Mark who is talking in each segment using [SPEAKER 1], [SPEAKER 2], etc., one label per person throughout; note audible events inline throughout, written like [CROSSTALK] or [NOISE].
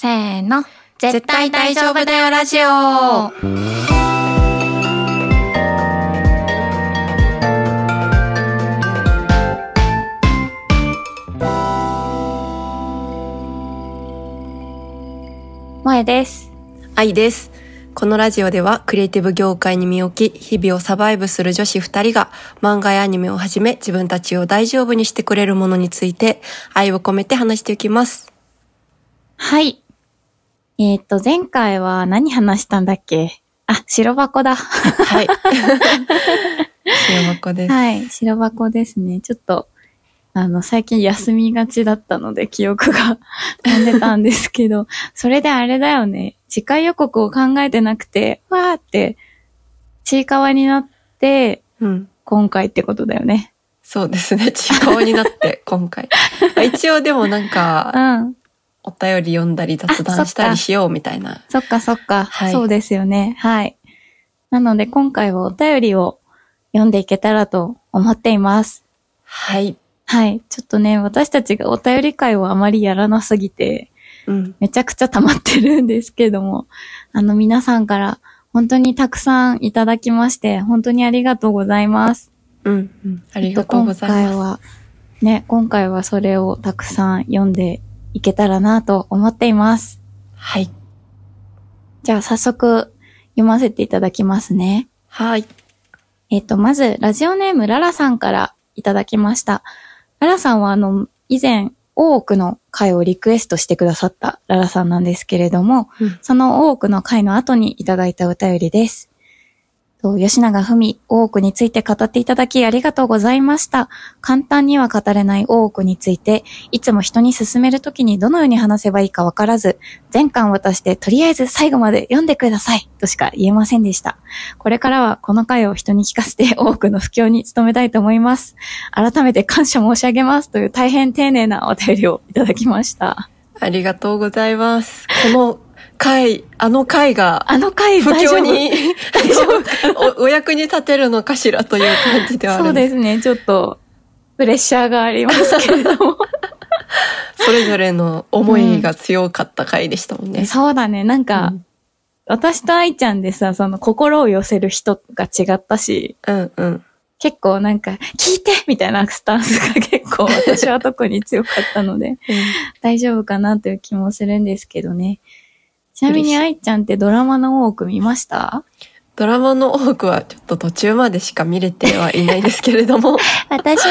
[SPEAKER 1] せーの。絶対大丈夫だよラジオ萌です。
[SPEAKER 2] 愛です。このラジオではクリエイティブ業界に身を置き、日々をサバイブする女子二人が漫画やアニメをはじめ自分たちを大丈夫にしてくれるものについて愛を込めて話していきます。
[SPEAKER 1] はい。えっ、と、前回は何話したんだっけ？あ、白箱だ。
[SPEAKER 2] はい。[LAUGHS] 白箱です。
[SPEAKER 1] はい、白箱ですね。ちょっと、あの、最近休みがちだったので記憶が [LAUGHS] 飛んでたんですけど、それであれだよね。次回予告を考えてなくて、わーって、ちいかわになって、
[SPEAKER 2] うん。
[SPEAKER 1] 今回ってことだよね。
[SPEAKER 2] そうですね。ちいかわになって、今回。[LAUGHS] まあ一応でもなん
[SPEAKER 1] う
[SPEAKER 2] か、
[SPEAKER 1] ん。
[SPEAKER 2] お便り読んだり雑談したりしようみたいな。
[SPEAKER 1] そっかそっか、
[SPEAKER 2] はい
[SPEAKER 1] そうですよね。はい。なので今回はお便りを読んでいけたらと思っています。
[SPEAKER 2] はい。
[SPEAKER 1] はい。ちょっとね、私たちがお便り会をあまりやらなすぎて、
[SPEAKER 2] うん。
[SPEAKER 1] めちゃくちゃ溜まってるんですけども、あの皆さんから本当にたくさんいただきまして、本当にありがとうございます。
[SPEAKER 2] うん。うん。ありがとうございます。
[SPEAKER 1] 今回は、ね、今回はそれをたくさん読んでいけたらなと思っています。
[SPEAKER 2] はい。
[SPEAKER 1] じゃあ早速読ませていただきますね。
[SPEAKER 2] はい。
[SPEAKER 1] えっ、と、まず、ラジオネームララさんからいただきました。ララさんは、あの、以前、大奥の回をリクエストしてくださったララさんなんですけれども、
[SPEAKER 2] うん
[SPEAKER 1] その大奥の回の後にいただいたお便りです。と吉永文、大奥について語っていただきありがとうございました。簡単には語れない大奥について、いつも人に勧めるときにどのように話せばいいかわからず、全巻渡してとりあえず最後まで読んでくださいとしか言えませんでした。これからはこの回を人に聞かせて [LAUGHS] 多くの布教に努めたいと思います。改めて感謝申し上げますという大変丁寧なお便りをいただきました。
[SPEAKER 2] ありがとうございます。この回、あの回が、
[SPEAKER 1] あの回
[SPEAKER 2] 不況に [LAUGHS] お、お役に立てるのかしらという感じではある
[SPEAKER 1] そ
[SPEAKER 2] んです。
[SPEAKER 1] うですね。ちょっとプレッシャーがありますけれども。[LAUGHS]
[SPEAKER 2] それぞれの思いが強かった回でしたもんね。
[SPEAKER 1] そうだね。なんか、
[SPEAKER 2] うん
[SPEAKER 1] 私と愛ちゃんでさ、その心を寄せる人が違ったし、
[SPEAKER 2] うんうん。
[SPEAKER 1] 結構なんか、聞いてみたいなスタンスが結構 [LAUGHS] 私は特に強かったので、大丈夫かなという気もするんですけどね。ちなみに愛ちゃんってドラマの多く見ました？
[SPEAKER 2] ドラマの多くはちょっと途中までしか見れてはいないですけれども、[LAUGHS]
[SPEAKER 1] 私も。[LAUGHS]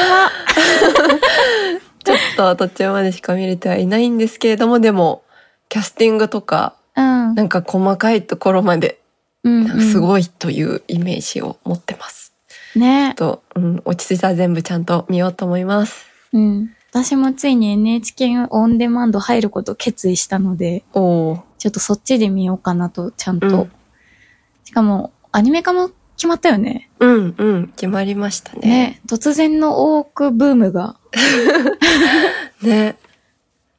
[SPEAKER 2] ちょっと途中までしか見れてはいないんですけれども、でも、キャスティングとか、
[SPEAKER 1] うん。
[SPEAKER 2] なんか細かいところまで、
[SPEAKER 1] うん、うん。
[SPEAKER 2] すごいというイメージを持ってます。
[SPEAKER 1] ね。
[SPEAKER 2] と、うん、落ち着いたら全部ちゃんと見ようと思います。
[SPEAKER 1] うん。私もついに NHK オンデマンド入ることを決意したので。ちょっとそっちで見ようかなと、ちゃんと。
[SPEAKER 2] うん
[SPEAKER 1] しかも、アニメ化も決まったよね。
[SPEAKER 2] うん、うん、決まりましたね。
[SPEAKER 1] ね。突然の多くブームが。[LAUGHS]
[SPEAKER 2] ね。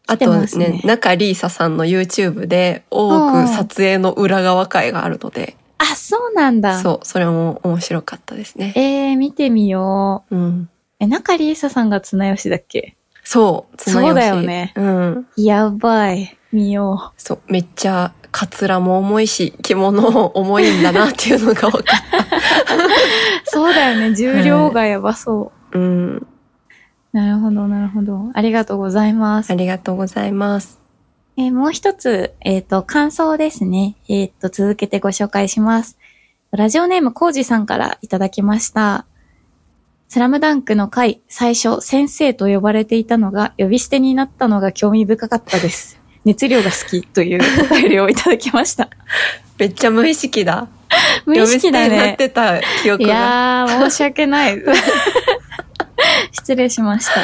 [SPEAKER 2] あと
[SPEAKER 1] ね
[SPEAKER 2] ね、中里依紗さんの YouTube で多く撮影の裏側会があるので、
[SPEAKER 1] あ、そうなんだ。
[SPEAKER 2] そう、それも面白かったですね。
[SPEAKER 1] えー、見てみよう。
[SPEAKER 2] うん。
[SPEAKER 1] え、中里依紗さんが綱吉だっけ？
[SPEAKER 2] そう、綱吉
[SPEAKER 1] そうだよね
[SPEAKER 2] うん。
[SPEAKER 1] やばい。見よ
[SPEAKER 2] そう、めっちゃ、カツラも重いし、着物も重いんだなっていうのが分かっ
[SPEAKER 1] う。[LAUGHS] そうだよね。重量がやばそう。
[SPEAKER 2] た。うん。
[SPEAKER 1] なるほど、なるほど。ありがとうございます
[SPEAKER 2] あ。りがとうございます。
[SPEAKER 1] えーもう一つ、えっ、と、感想ですね。えっ、と、続けてご紹介します。ラジオネームコウジさんからいただきました。スラムダンクの回、最初、先生と呼ばれていたのが、呼び捨てになったのが興味深かったです。[LAUGHS] 熱量が好きというお便りをいただきました。
[SPEAKER 2] めっちゃ無意識だ。
[SPEAKER 1] 無意識だ
[SPEAKER 2] 呼び捨てになっ
[SPEAKER 1] ね。
[SPEAKER 2] てた記憶
[SPEAKER 1] い
[SPEAKER 2] が。
[SPEAKER 1] やー、申し訳ない。[LAUGHS] 失礼しました。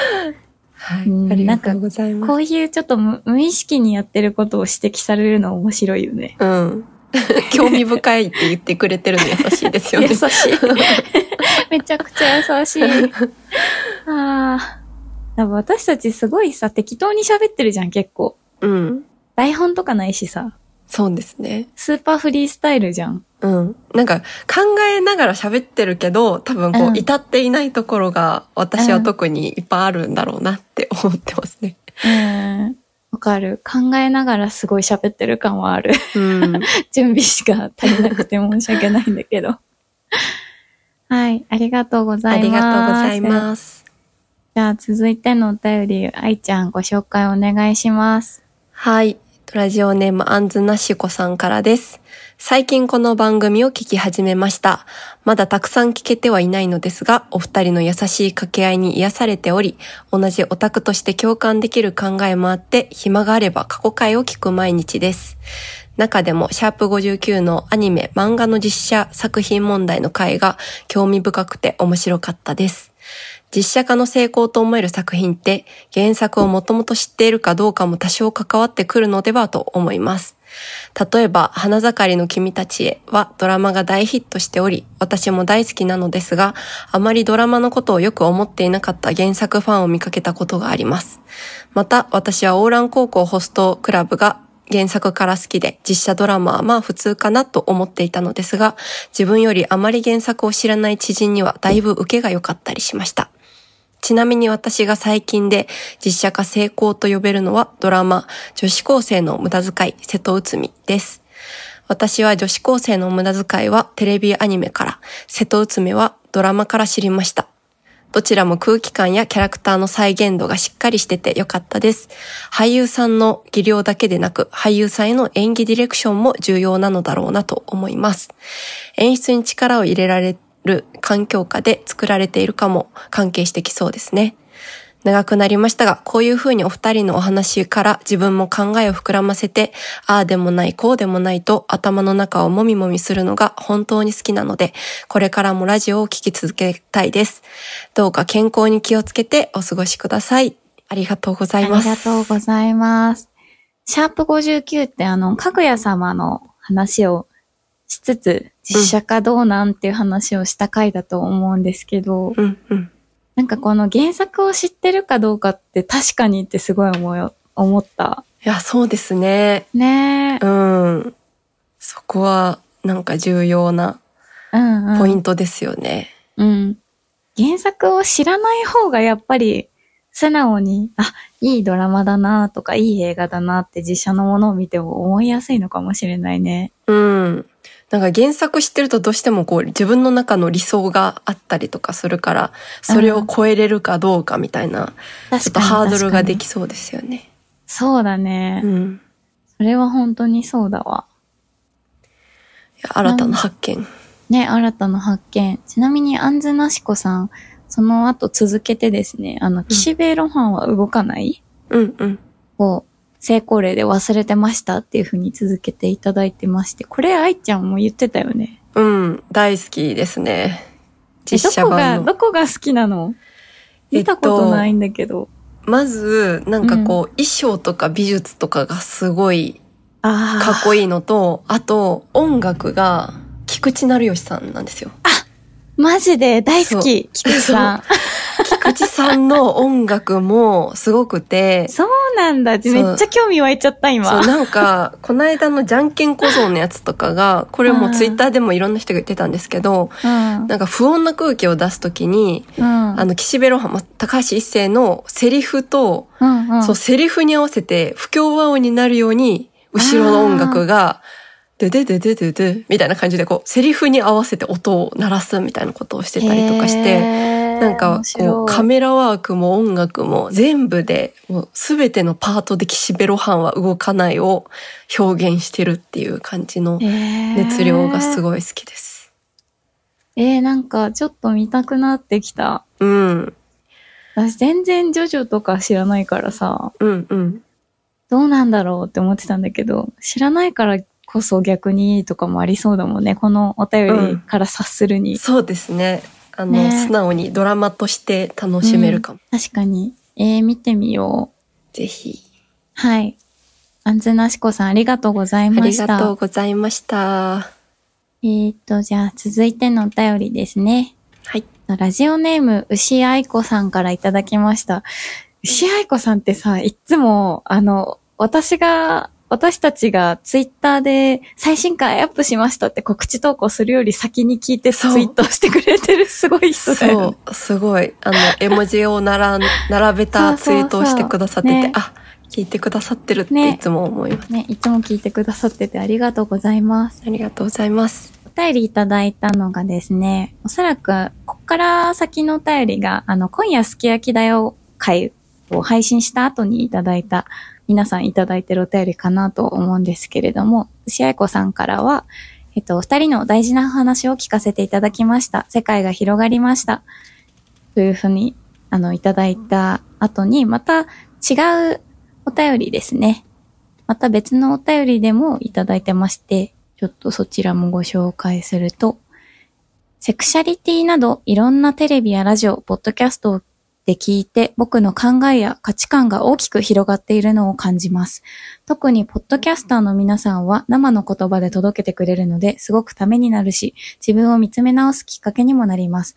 [SPEAKER 2] はい
[SPEAKER 1] うん。
[SPEAKER 2] ありがとうございます。
[SPEAKER 1] こういうちょっと無無意識にやってることを指摘されるの面白いよね。
[SPEAKER 2] うん。[LAUGHS] 興味深いって言ってくれてるの優しいですよね。[LAUGHS]
[SPEAKER 1] 優しい。[LAUGHS] めちゃくちゃ優しい。ああ。私たちすごいさ、適当に喋ってるじゃん、結構。
[SPEAKER 2] うん。
[SPEAKER 1] 台本とかないしさ。
[SPEAKER 2] そうですね。
[SPEAKER 1] スーパーフリースタイルじゃん。
[SPEAKER 2] うん。なんか考えながら喋ってるけど、多分こ
[SPEAKER 1] うん
[SPEAKER 2] う、至っていないところが私は特にいっぱいあるんだろうなって思ってますね。
[SPEAKER 1] うん。わかる。考えながらすごい喋ってる感はある。
[SPEAKER 2] うん。[LAUGHS]
[SPEAKER 1] 準備しか足りなくて申し訳ないんだけど。はい、ありがとうござ
[SPEAKER 2] あ
[SPEAKER 1] います。
[SPEAKER 2] りがとうございます。
[SPEAKER 1] じゃあ続いてのお便り、愛ちゃんご紹介お願いします。
[SPEAKER 2] はい。ラジオネームアンズナシコさんからです。最近この番組を聞き始めました。まだたくさん聞けてはいないのですが、お二人の優しい掛け合いに癒されており、同じオタクとして共感できる考えもあって、暇があれば過去回を聞く毎日です。中でも、シャープ59のアニメ、漫画の実写作品問題の回が興味深くて面白かったです。実写化の成功と思える作品って原作をもともと知っているかどうかも多少関わってくるのではと思います。例えば、花盛りの君たちへはドラマが大ヒットしており、私も大好きなのですが、あまりドラマのことをよく思っていなかった原作ファンを見かけたことがあります。また、私はオーラン高校ホストクラブが原作から好きで、実写ドラマはまあ普通かなと思っていたのですが、自分よりあまり原作を知らない知人にはだいぶ受けが良かったりしました。ちなみに私が最近で実写化成功と呼べるのはドラマ女子高生の無駄遣い瀬戸内海です。私は女子高生の無駄遣いはテレビアニメから、瀬戸内海はドラマから知りました。どちらも空気感やキャラクターの再現度がしっかりしててよかったです。俳優さんの技量だけでなく、俳優さんへの演技ディレクションも重要なのだろうなと思います。演出に力を入れられる環境下で作られているかも関係してきそうですね。長くなりましたが、こういう風にお二人のお話から自分も考えを膨らませて、ああでもない、こうでもないと頭の中をもみもみするのが本当に好きなので、これからもラジオを聴き続けたいです。どうか健康に気をつけてお過ごしください。ありがとうございます。
[SPEAKER 1] ありがとうございます。シャープ59ってあの、かぐや様の話をしつつ、実写化どうなんっていう話をした回だと思うんですけど、
[SPEAKER 2] うんうん。
[SPEAKER 1] なんかこの原作を知ってるかどうかって確かにってすごい思うよ思った。
[SPEAKER 2] いや、そうですね。
[SPEAKER 1] ねえ。
[SPEAKER 2] うん。そこは、なんか重要な
[SPEAKER 1] うんうん。
[SPEAKER 2] ポイントですよね。
[SPEAKER 1] うん。原作を知らない方がやっぱり素直に、あ、いいドラマだなとかいい映画だなって実写のものを見ても思いやすいのかもしれないね。
[SPEAKER 2] うん。なんか原作知ってるとどうしてもこう自分の中の理想があったりとかするから、それを超えれるかどうかみたいな、ちょっとハードルができそうですよね。
[SPEAKER 1] そうだね。
[SPEAKER 2] うん。
[SPEAKER 1] それは本当にそうだわ。
[SPEAKER 2] 新たな発見。
[SPEAKER 1] ね、新たな発見。ちなみに、アンズナシコさん、その後続けてですね、あの、岸辺露伴は動かない、
[SPEAKER 2] うんうん。
[SPEAKER 1] を成功例で忘れてましたっていう風に続けていただいてまして、これ愛ちゃんも言ってたよね。
[SPEAKER 2] うん。大好きですね。
[SPEAKER 1] え
[SPEAKER 2] 実写
[SPEAKER 1] どこが。どこが好きなの？見たことないんだけど。
[SPEAKER 2] まず、なんかこう、衣装とか美術とかがすごい
[SPEAKER 1] ああ。
[SPEAKER 2] かっこいいのと、あと、音楽が、菊池成吉さんなんですよ。
[SPEAKER 1] マジで大好き、菊池さん。[LAUGHS]
[SPEAKER 2] 菊池さんの音楽もすごくて、
[SPEAKER 1] そうなんだ。めっちゃ興味湧いちゃった、今。
[SPEAKER 2] そう、なんか、この間のじゃんけん小僧のやつとかが、これもツイッターでもいろんな人が言ってたんですけど、
[SPEAKER 1] うん。
[SPEAKER 2] なんか不穏な空気を出すときに、
[SPEAKER 1] うん。
[SPEAKER 2] あの、岸辺露伴、ま高橋一生のセリフと、
[SPEAKER 1] うんうん。
[SPEAKER 2] そう、セリフに合わせて不協和音になるように、後ろの音楽が、ドゥドゥドゥドゥドゥドゥみたいな感じで、こう、セリフに合わせて音を鳴らすみたいなことをしてたりとかして、なんかこう、カメラワークも音楽も全部で、もうすべてのパートで岸辺露伴は動かないを表現してるっていう感じの熱量がす
[SPEAKER 1] い。
[SPEAKER 2] ごい好きです。
[SPEAKER 1] えー、なんかちょっと見たくなってきた。
[SPEAKER 2] うん、
[SPEAKER 1] 私全然ジョジョとか知らないからさ、
[SPEAKER 2] うん、うん。
[SPEAKER 1] どうなんだろうって思ってたんだけど、知らないからこそ逆にいいとかもありそうだもんね。このお便りから察するに。
[SPEAKER 2] そうですね。あの、
[SPEAKER 1] ね
[SPEAKER 2] 素直にドラマとして楽しめるかも。
[SPEAKER 1] 確かに。えー、見てみよう。
[SPEAKER 2] ぜひ。
[SPEAKER 1] はい。アンズナシコさんありがとうござい
[SPEAKER 2] あ
[SPEAKER 1] ました。
[SPEAKER 2] りがとうございました。
[SPEAKER 1] えーっと、じゃあ続いてのお便りですね。
[SPEAKER 2] はい。
[SPEAKER 1] ラジオネーム、牛愛子さんからいただきました。牛愛子さんってさ、いっつも、あの、私が、私たちがツイッターで最新回アップしましたって告知投稿するより先に聞いてツイートしてくれてるすごい人だよね。
[SPEAKER 2] そう、すごい。あの、絵文字をなら、[LAUGHS] 並べたツイートをしてくださってて、
[SPEAKER 1] そうそうそうね
[SPEAKER 2] あ、聞いてくださってるって
[SPEAKER 1] ね
[SPEAKER 2] いつも思います。
[SPEAKER 1] ね、いつも聞いてくださっててありがとうございます。
[SPEAKER 2] ありがとうございます。
[SPEAKER 1] お便りいただいたのがですね、おそらく、こっから先のお便りが、あの、今夜すき焼きだよ会を配信した後にいただいた、皆さんいただいてるお便りかなと思うんですけれども、牛愛子さんからは、えっと、お二人の大事な話を聞かせていただきました。世界が広がりました。というふうに、あの、いただいた後に、また違うお便りですね。また別のお便りでもいただいてまして、ちょっとそちらもご紹介すると、セクシャリティなどいろんなテレビやラジオ、ポッドキャストをで聞いて僕の考えや価値観が大きく広がっているのを感じます。特にポッドキャスターの皆さんは生の言葉で届けてくれるのですごくためになるし、自分を見つめ直すきっかけにもなります。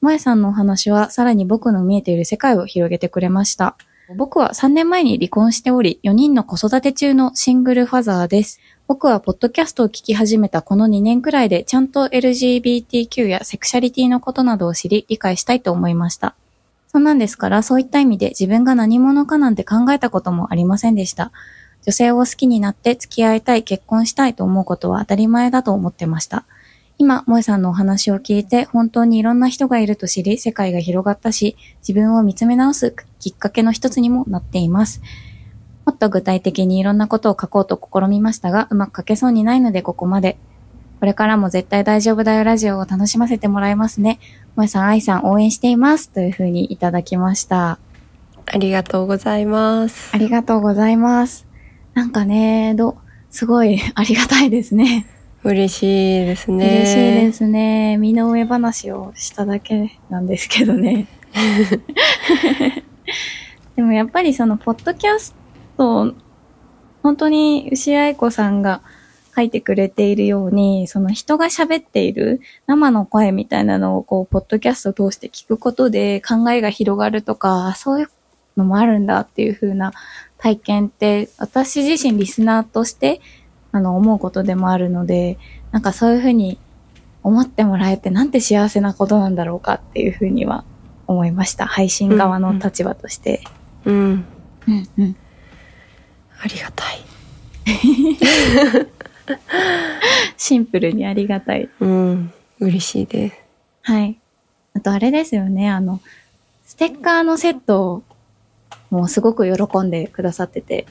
[SPEAKER 1] 萌さんのお話はさらに僕の見えている世界を広げてくれました。僕は3年前に離婚しており、4人の子育て中のシングルファザーです。僕はポッドキャストを聞き始めたこの2年くらいでちゃんと LGBTQ やセクシャリティのことなどを知り理解したいと思いました。そんなんですからそういった意味で自分が何者かなんて考えたこともありませんでした。女性を好きになって付き合いたい、結婚したいと思うことは当たり前だと思ってました。今、萌さんのお話を聞いて本当にいろんな人がいると知り世界が広がったし、自分を見つめ直すきっかけの一つにもなっています。もっと具体的にいろんなことを書こうと試みましたが、うまく書けそうにないのでここまで。これからも絶対大丈夫だよラジオを楽しませてもらいますね。萌さん、愛さん応援しています。というふうにいただきました。
[SPEAKER 2] ありがとうございます
[SPEAKER 1] あ。りがとうございます。なんかね、ど、すごい [LAUGHS] ありがたいですね。
[SPEAKER 2] 嬉しいですね。
[SPEAKER 1] 嬉しいですね。身の上話をしただけなんですけどね。[LAUGHS] でもやっぱりその、ポッドキャスト、本当に牛愛子さんが書いてくれているように、その人が喋っている生の声みたいなのをこう、ポッドキャストを通して聞くことで考えが広がるとか、そういうのもあるんだっていう風な体験って、私自身リスナーとして、あの、思うことでもあるので、なんかそういう風に思ってもらえてなんて幸せなことなんだろうかっていう風には思いました。配信側の立場として。
[SPEAKER 2] うん。
[SPEAKER 1] うんうん。
[SPEAKER 2] ありがたい。[LAUGHS] [LAUGHS]
[SPEAKER 1] シンプルにありがたい。
[SPEAKER 2] うん。嬉しいです。
[SPEAKER 1] はい。あとあれですよね、あの、ステッカーのセットもすごく喜んでくださってて、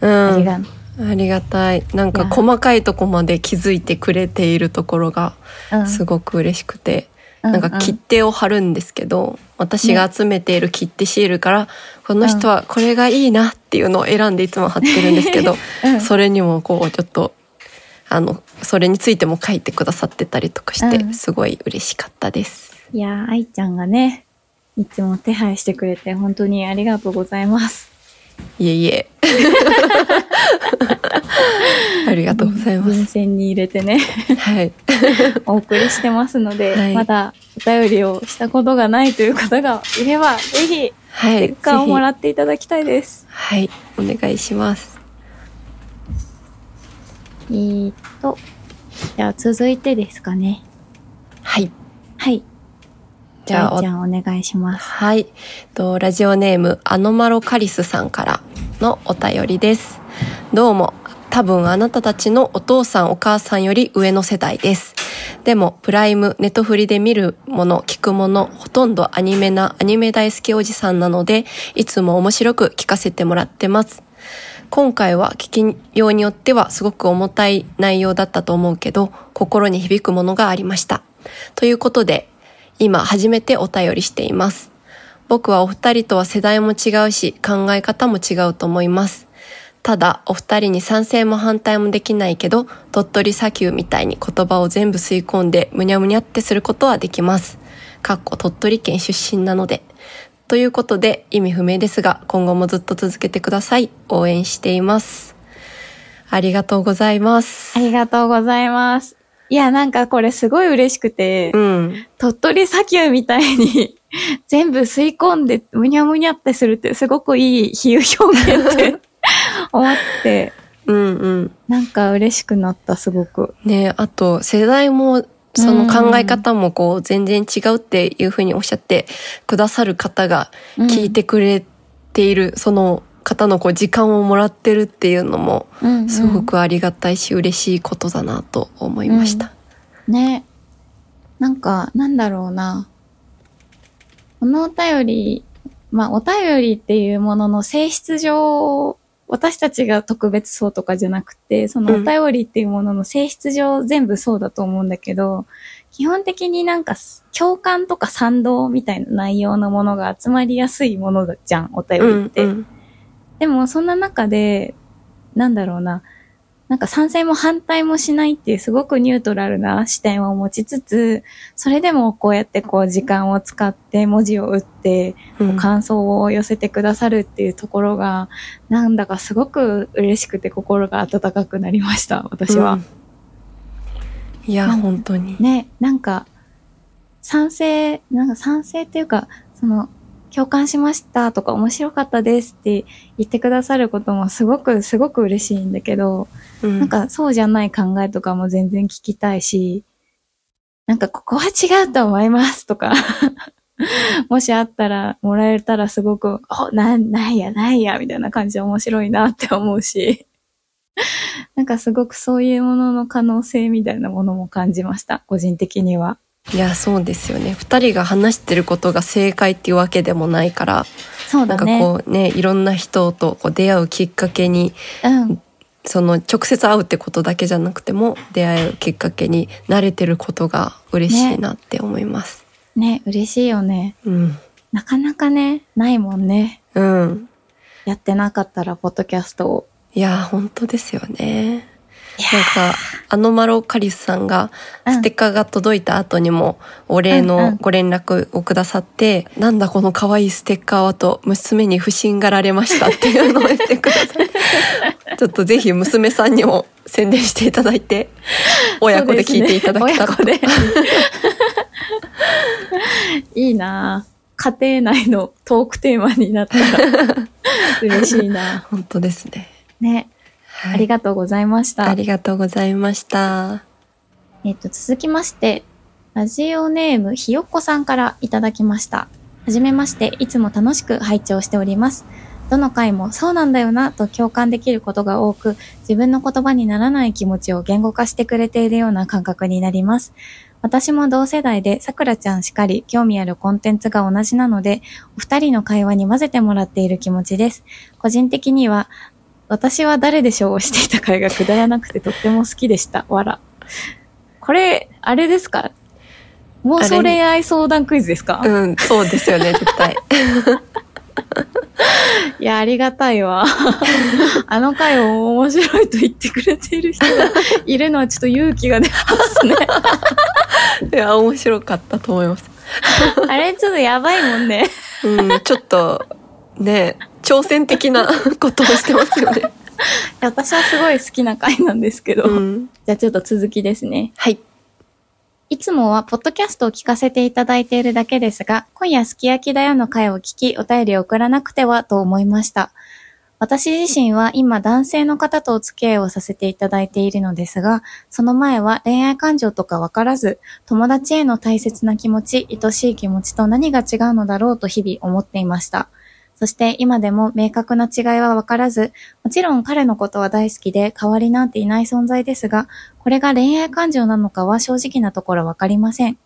[SPEAKER 2] うん。
[SPEAKER 1] ありが、
[SPEAKER 2] ありがたい。なんか細かいとこまで気づいてくれているところが
[SPEAKER 1] うん
[SPEAKER 2] すごく嬉しくて、
[SPEAKER 1] う
[SPEAKER 2] なんか切手を貼るんですけど、私が集めている切手シールから、この人はこれがいいなっていうのを選んでいつも貼ってるんですけど、[LAUGHS]
[SPEAKER 1] うん
[SPEAKER 2] それにもこうちょっと、あの、それについても書いてくださってたりとかして、
[SPEAKER 1] うん
[SPEAKER 2] すごい嬉しかったです。
[SPEAKER 1] いやー、愛ちゃんがね、いつも手配してくれて本当にありがとうございます。
[SPEAKER 2] いえいえ。[LAUGHS] ありがとうございます。
[SPEAKER 1] 便箋に入れてね、
[SPEAKER 2] はい。[LAUGHS]
[SPEAKER 1] お送りしてますので、
[SPEAKER 2] はい
[SPEAKER 1] まだお便りをしたことがないという方がいれば、ぜひ、
[SPEAKER 2] はい。
[SPEAKER 1] ステッカーをもら
[SPEAKER 2] ぜ
[SPEAKER 1] っていただきたいです。
[SPEAKER 2] ひはい。お願いします。
[SPEAKER 1] えーっと、じゃあ続いてですかね。
[SPEAKER 2] はい。
[SPEAKER 1] はい。
[SPEAKER 2] じゃあ
[SPEAKER 1] ゃんお願いします。
[SPEAKER 2] はい。と、ラジオネーム、アノマロカリスさんからのお便りです。どうも、多分あなたたちのお父さんお母さんより上の世代です。でも、プライム、ネットフリで見るもの、聞くもの、ほとんどアニメな、アニメ大好きおじさんなので、いつも面白く聞かせてもらってます。今回は聞きようによってはすごく重たい内容だったと思うけど、心に響くものがありました。ということで、今初めてお便りしています。僕はお二人とは世代も違うし、考え方も違うと思います。ただ、お二人に賛成も反対もできないけど、鳥取砂丘みたいに言葉を全部吸い込んで、むにゃむにゃってすることはできます。かっこ鳥取県出身なので。ということで、意味不明ですが、今後もずっと続けてください。応援しています。ありがとうございます
[SPEAKER 1] あ。りがとうございます。いや、なんかこれすごい嬉しくて、
[SPEAKER 2] うん。
[SPEAKER 1] 鳥取砂丘みたいに [LAUGHS] 全部吸い込んでむにゃむにゃってするってすごくいい比喩表現って [LAUGHS] 思って、
[SPEAKER 2] うんうん。
[SPEAKER 1] なんか嬉しくなった、すごく。
[SPEAKER 2] ねあと世代もその考え方もこう全然違うっていうふうにおっしゃってくださる方が聞いてくれている、その方のこう時間をもらってるっていうのも
[SPEAKER 1] うんうん
[SPEAKER 2] すごくありがたいし嬉しいことだなと思いました。
[SPEAKER 1] ね。なんか、なんだろうな。このお便り、まあ、お便りっていうものの性質上、私たちが特別そうとかじゃなくて、そのお便りっていうものの性質上全部そうだと思うんだけど、基本的になんか共感とか賛同みたいな内容のものが集まりやすいものじゃん、お便りって。
[SPEAKER 2] うん。
[SPEAKER 1] でもそんな中で、なんだろうな、なんか賛成も反対もしないっていうすごくニュートラルな視点を持ちつつ、それでもこうやってこう時間を使って文字を打って、
[SPEAKER 2] うん。
[SPEAKER 1] 感想を寄せてくださるっていうところが、なんだかすごく嬉しくて心が温かくなりました、私は。
[SPEAKER 2] うん。いや本当に、
[SPEAKER 1] ね、なんか、賛成、なんか賛成っていうか、その、共感しましたとか面白かったですって言ってくださることもすごくすごく嬉しいんだけど、
[SPEAKER 2] うん
[SPEAKER 1] なんかそうじゃない考えとかも全然聞きたいし、なんかここは違うと思いますとか、[LAUGHS] もしあったらもらえたらすごく、お、なん、ないや、ないや、みたいな感じで面白いなって思うし、[LAUGHS] なんかすごくそういうものの可能性みたいなものも感じました、個人的には。
[SPEAKER 2] いやそうですよね二人が話してることが正解っていうわけでもないから、なんか
[SPEAKER 1] そうだね。
[SPEAKER 2] こうねいろんな人とこう出会うきっかけに
[SPEAKER 1] うん。
[SPEAKER 2] その直接会うってことだけじゃなくても出会うきっかけに慣れてることが嬉しいなって思います。
[SPEAKER 1] ね、嬉しいよね。
[SPEAKER 2] うん。
[SPEAKER 1] なかなかね、ないもんね。
[SPEAKER 2] うん。
[SPEAKER 1] やってなかったら、ポッドキャストを。
[SPEAKER 2] いや本当ですよね。なんかアノマロカリスさんが
[SPEAKER 1] うん。
[SPEAKER 2] ステッカーが届いた後にもお礼
[SPEAKER 1] うんうん。
[SPEAKER 2] のご連絡をくださって、なんだこの可愛いステッカーはと娘に不審がられましたっていうのを言ってくださって [LAUGHS] ちょっとぜひ娘さんにも宣伝していただいて [LAUGHS] 親子で聞いていただけたら。
[SPEAKER 1] ね。[LAUGHS] いいな。ぁ家庭内のトークテーマになったら嬉しいな。
[SPEAKER 2] 本当ですね。
[SPEAKER 1] ね、
[SPEAKER 2] はい
[SPEAKER 1] ありがとうございました。
[SPEAKER 2] ありがとうございました。
[SPEAKER 1] えっと、続きまして、ラジオネームひよっこさんからいただきました。はじめまして、いつも楽しく拝聴しております。どの回もそうなんだよなと共感できることが多く、自分の言葉にならない気持ちを言語化してくれているような感覚になります。私も同世代でさくらちゃんしかり興味あるコンテンツが同じなので、お二人の会話に混ぜてもらっている気持ちです。個人的には、私は誰でしょうをしていた回がくだらなくてとっても好きでした。わら。これ、あれですか？妄想恋愛相談クイズですか、
[SPEAKER 2] うん、そうですよね、絶対。[LAUGHS]
[SPEAKER 1] いや、ありがたいわ。あの回を面白いと言ってくれている人がいるのはちょっと勇気が出ますね。[LAUGHS]
[SPEAKER 2] いや、面白かったと思います。[LAUGHS]
[SPEAKER 1] あれちょっとやばいもんね。
[SPEAKER 2] うん、ちょっと、ね、挑戦的な [LAUGHS] ことをしてますよね。
[SPEAKER 1] 私はすごい好きな回なんですけど。
[SPEAKER 2] うん。
[SPEAKER 1] じゃあちょっと続きですね。
[SPEAKER 2] はい。
[SPEAKER 1] いつもはポッドキャストを聞かせていただいているだけですが、今夜すき焼きだよの回を聞き、お便りを送らなくてはと思いました。私自身は今男性の方とお付き合いをさせていただいているのですが、その前は恋愛感情とかわからず、友達への大切な気持ち、愛しい気持ちと何が違うのだろうと日々思っていました。そして今でも明確な違いはわからず、もちろん彼のことは大好きで変わりなんていない存在ですが、これが恋愛感情なのかは正直なところわかりません。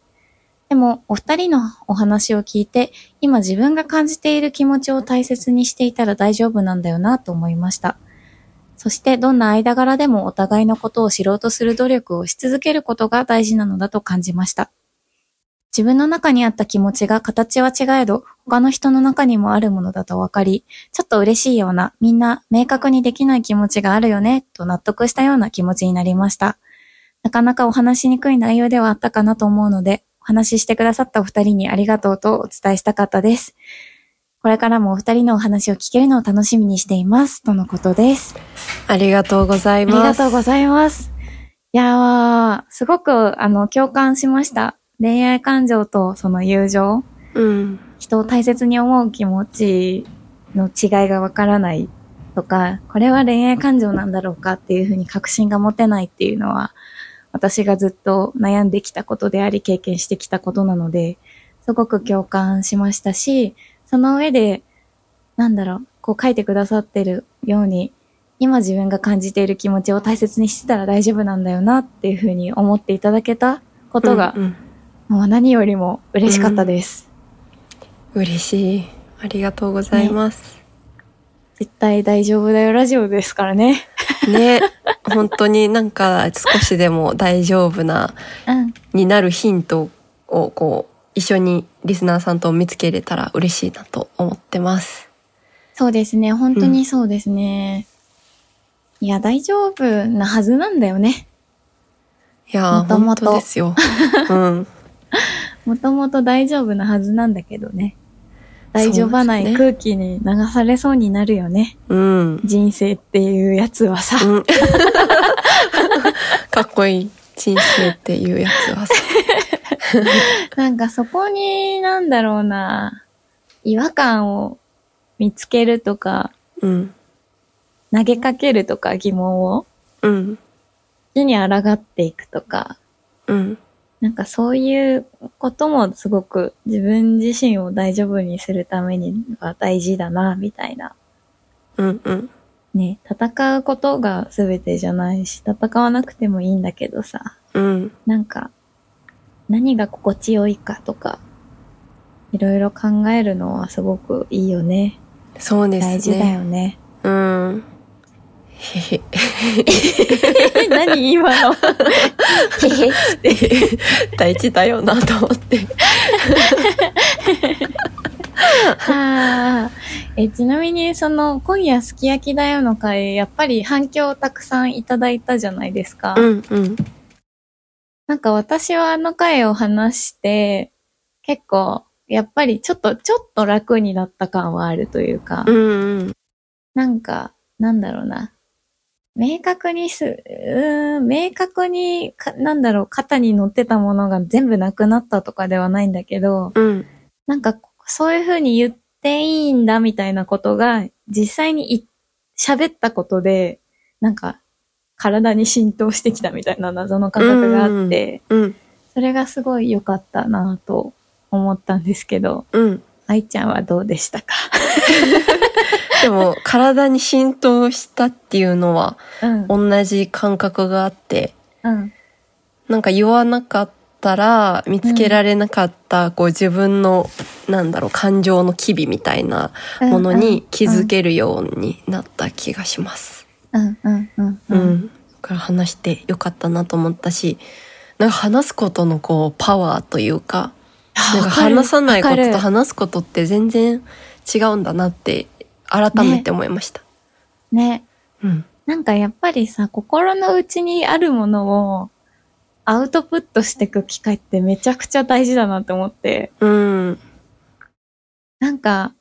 [SPEAKER 1] でも、お二人のお話を聞いて、今自分が感じている気持ちを大切にしていたら大丈夫なんだよなと思いました。そして、どんな間柄でもお互いのことを知ろうとする努力をし続けることが大事なのだと感じました。自分の中にあった気持ちが形は違えど、他の人の中にもあるものだと分かり、ちょっと嬉しいような、みんな明確にできない気持ちがあるよね、と納得したような気持ちになりました。なかなかお話しにくい内容ではあったかなと思うので、お話ししてくださったお二人にありがとうとお伝えしたかったです。これからもお二人のお話を聞けるのを楽しみにしています。とのことです。
[SPEAKER 2] ありがとうござい
[SPEAKER 1] あり
[SPEAKER 2] ます。
[SPEAKER 1] がとうございます。いやー、すごく、あの、共感しました。恋愛感情とその友情、
[SPEAKER 2] うん。
[SPEAKER 1] 人を大切に思う気持ちの違いがわからないとか、これは恋愛感情なんだろうかっていうふうに確信が持てないっていうのは、私がずっと悩んできたことであり、経験してきたことなので、すごく共感しましたし、その上で、なんだろう、こう書いてくださってるように、今自分が感じている気持ちを大切にしてたら大丈夫なんだよなっていうふうに思っていただけたことが、
[SPEAKER 2] うんうん
[SPEAKER 1] もう何よりも嬉しかったです。
[SPEAKER 2] 嬉しい。ありがとうございます。
[SPEAKER 1] 絶対大丈夫だよラジオですからね。
[SPEAKER 2] ね、本当になんか少しでも大丈夫な、
[SPEAKER 1] うん。
[SPEAKER 2] になるヒントをこう、一緒にリスナーさんと見つけれたら嬉しいなと思ってます。
[SPEAKER 1] そうですね。本当にそうですね。いや、大丈夫なはずなんだよね。
[SPEAKER 2] いやー、
[SPEAKER 1] もともと
[SPEAKER 2] 本当ですよ。うん。
[SPEAKER 1] もともと大丈夫なはずなんだけどね。大丈夫ない空気に流されそうになるよね。
[SPEAKER 2] うん。
[SPEAKER 1] 人生っていうやつはさ。
[SPEAKER 2] うん [LAUGHS] かっこいい人生っていうやつはさ。[LAUGHS]
[SPEAKER 1] なんかそこに、なんだろうな、違和感を見つけるとか、
[SPEAKER 2] うん。
[SPEAKER 1] 投げかけるとか疑問を、
[SPEAKER 2] うん。
[SPEAKER 1] 手に抗っていくとか、
[SPEAKER 2] うん。
[SPEAKER 1] なんかそういうこともすごく自分自身を大丈夫にするためには大事だな、みたいな。
[SPEAKER 2] うん。うん。
[SPEAKER 1] ね、戦うことが全てじゃないし、戦わなくてもいいんだけどさ、
[SPEAKER 2] うん。
[SPEAKER 1] なんか、何が心地よいかとか、いろいろ考えるのはすごくいいよね。
[SPEAKER 2] そうですね。
[SPEAKER 1] 大事だよね。
[SPEAKER 2] うん。へへ。
[SPEAKER 1] え、何今の？へへって。
[SPEAKER 2] 大事だよなと思って。
[SPEAKER 1] あ [LAUGHS] ーえちなみに、その、今夜すき焼きだよの回、やっぱり反響をたくさんいただいたじゃないですか。
[SPEAKER 2] うんうん。
[SPEAKER 1] なんか私はあの回を話して、結構、やっぱりちょっと、ちょっと楽になった感はあるというか、
[SPEAKER 2] うんうん。
[SPEAKER 1] なんか、なんだろうな。明確にす、うーん、明確にか、なんだろう、肩に乗ってたものが全部なくなったとかではないんだけど、
[SPEAKER 2] うん。
[SPEAKER 1] なんか、そういう風に言っていいんだみたいなことが、実際にい喋ったことで、なんか、体に浸透してきたみたいな謎の感覚があって、
[SPEAKER 2] うん。
[SPEAKER 1] それがすごい良かったなぁと思ったんですけど、
[SPEAKER 2] うん。
[SPEAKER 1] 愛ちゃんはどうでしたか？[LAUGHS]
[SPEAKER 2] でも、体に浸透したっていうのは、
[SPEAKER 1] うん。
[SPEAKER 2] 同じ感覚があって、
[SPEAKER 1] うん。
[SPEAKER 2] なんか言わなかったら、見つけられなかった、こう自分の、なんだろう、感情の機微みたいなものに気づけるようになった気がします。
[SPEAKER 1] うんうんうん
[SPEAKER 2] う。ん。だから話してよかったなと思ったし、なんか話すことのこう、パワーというか、なんか話さないことと話すことって全然違うんだなって改めて思いました。
[SPEAKER 1] ね。
[SPEAKER 2] うん。
[SPEAKER 1] なんかやっぱりさ、心の内にあるものをアウトプットしていく機会ってめちゃくちゃ大事だなって思って、
[SPEAKER 2] うん。
[SPEAKER 1] なんか、